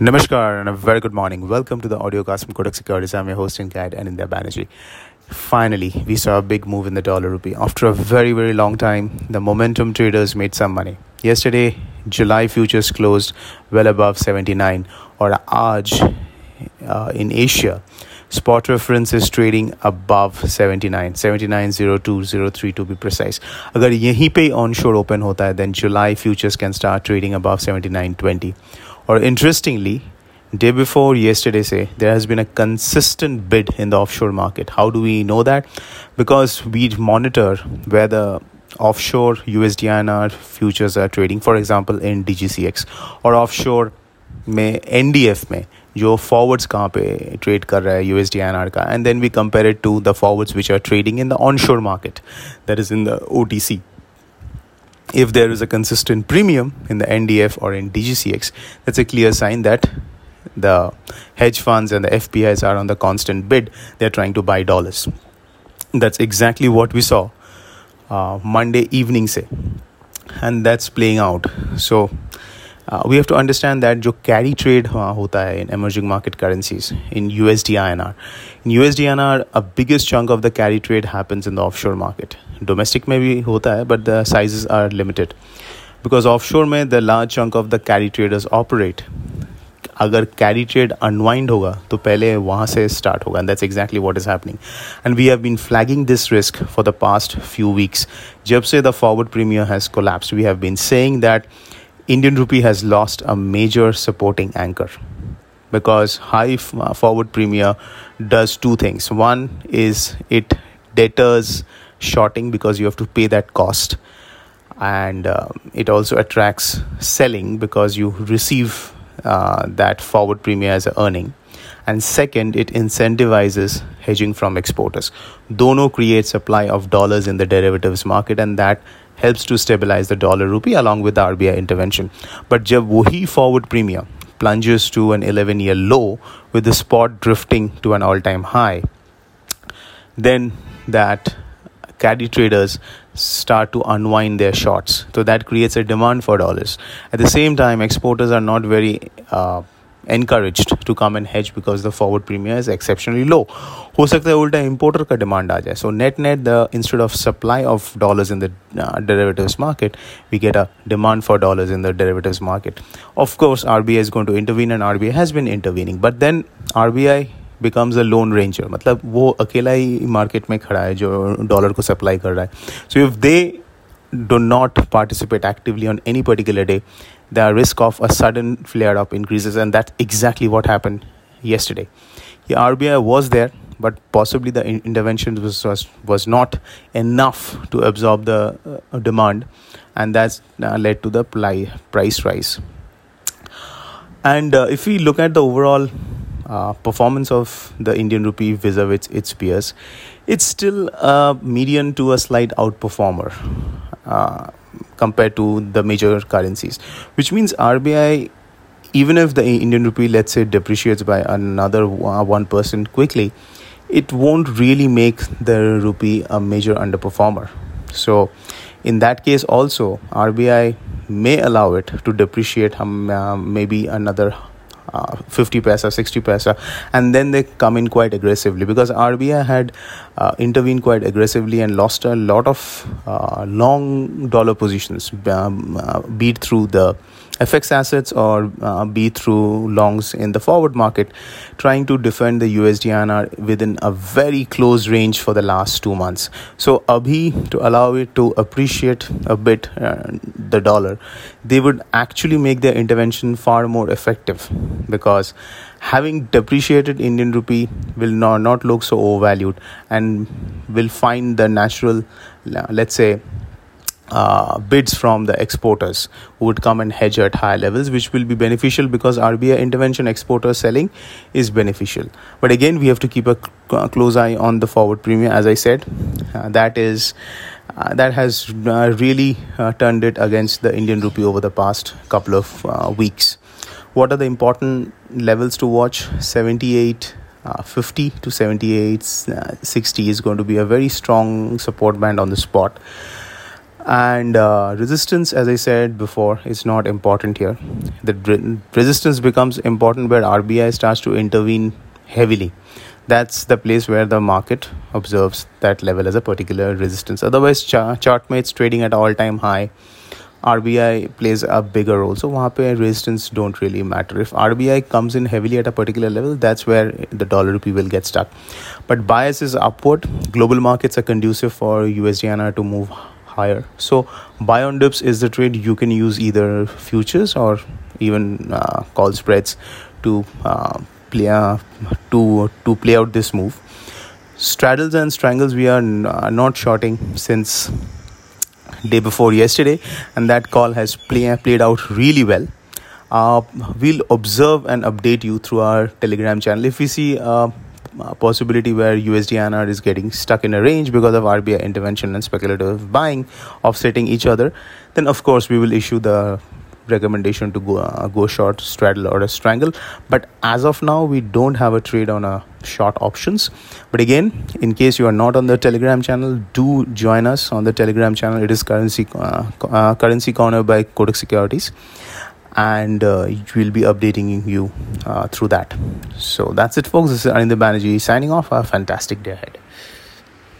Namaskar and a very good morning. Welcome to the audiocast from Kotak Securities. I'm your host and guide, Anindya Banerjee. Finally, we saw a big move in the dollar rupee. After a very, very long time, the momentum traders made some money. Yesterday, July futures closed well above 79 or Arj uh, in Asia. Spot reference is trading above 79, 79.0203 to be precise. If यहीं onshore open hota है, then July futures can start trading above 79.20 Or interestingly, day before yesterday say there has been a consistent bid in the offshore market how do we know that because we monitor where the offshore USD futures are trading for example in DGCX or offshore में NDF में जो forwards कहाँ पे trade कर रहा है USD का and then we compare it to the forwards which are trading in the onshore market that is in the OTC if there is a consistent premium in the NDF or in DGCX, that's a clear sign that the hedge funds and the FPIs are on the constant bid. They're trying to buy dollars. That's exactly what we saw uh, Monday evening, say, and that's playing out. So uh, we have to understand that जो carry trade uh, होता है in emerging market currencies in USD INR. In USD INR, a biggest chunk of the carry trade happens in the offshore market. Domestic में भी होता है but the size are limited because offshore में the large chunk of the carry traders operate अगर carry trade unwind होगा तो पहले वहाँ से स्टार्ट होगा and that's exactly what is happening and we have been flagging this risk for the past few weeks जब से the forward premier has collapse we have been saying that Indian rupee has lost a major supporting anchor because high forward premier does two things one is it deters shorting because you have to pay that cost. And uh, it also attracts selling because you receive uh, that forward premium as an earning. And second it incentivizes hedging from exporters. Dono creates supply of dollars in the derivatives market and that helps to stabilize the dollar rupee along with the rbi intervention. But jab wahi forward premium plunges to an 11 year low with the spot drifting to an all time high then that carry traders start to unwind their shorts. So that creates a demand for dollars. At the same time, exporters are not very uh, encouraged to come and hedge because the forward premium is exceptionally low. हो सकता है उल्टा importer का demand आ जाए. So net net the instead of supply of dollars in the uh, derivatives market, we get a demand for dollars in the derivatives market. Of course, RBI is going to intervene and RBI has been intervening. But then RBI becomes a lone ranger मतलब वो अकेला ही market में खड़ा है जो dollar को supply कर रहा है so if they do not participate actively on any particular day the risk of a sudden flare up increases and that's exactly what happened yesterday the rbi was there but possibly the intervention was, was, was not enough to absorb the uh, demand and that's uh, led to the pli- price rise and uh, if we look at the overall uh, performance of the Indian rupee vis-a-vis its peers, it's still a median to a slight outperformer. Uh, compared to the major currencies, which means RBI, even if the Indian rupee, let's say, depreciates by another 1% quickly, it won't really make the rupee a major underperformer. So, in that case, also, RBI may allow it to depreciate um, uh, maybe another uh, 50 paisa 60 paisa and then they come in quite aggressively. Because RBI had uh, intervened quite aggressively and lost a lot of uh, long dollar positions um, uh, beat through the FX assets or uh, be through longs in the forward market, trying to defend the USD INR within a very close range for the last two months. So, Abhi, to allow it to appreciate a bit uh, the dollar, they would actually make their intervention far more effective because having depreciated Indian rupee will not, not look so overvalued and will find the natural, let's say, uh, bids from the exporters would come and hedge at higher levels, which will be beneficial because RBI intervention exporter selling is beneficial. But again, we have to keep a close eye on the forward premium. As I said, uh, that is uh, that has uh, really uh, turned it against the Indian rupee over the past couple of uh, weeks. What are the important levels to watch? 78. Uh, 50 to 78 60 is going to be a very strong support band on the spot and uh, resistance as i said before is not important here the re- resistance becomes important where rbi starts to intervene heavily that's the place where the market observes that level as a particular resistance otherwise ch- chartmates trading at all time high RBI plays a bigger role. So wahan resistance don't really matter. If RBI comes in heavily at a particular level, that's where the dollar rupee will get stuck. But bias is upward. Global markets are conducive for USD to move higher. So buy on dips is the trade you can use either futures or even uh, call spreads to uh, play uh, to to play out this move. Straddles and strangles we are n- uh, not shorting since day before yesterday, and that call has play, played out really well. Uh, we'll observe and update you through our Telegram channel. If we see a possibility where USD INR is getting stuck in a range because of RBI intervention and speculative buying offsetting each other, then of course we will issue the recommendation to go uh, go short straddle or a strangle. But as of now we don't have a trade on a short options. But again in case you are not on the telegram channel do join us on the telegram channel. It is currency uh, uh, currency corner by kotak securities and uh, we'll be updating you uh, through that. So that's it folks. This is Anindya Banerjee signing off. A fantastic day ahead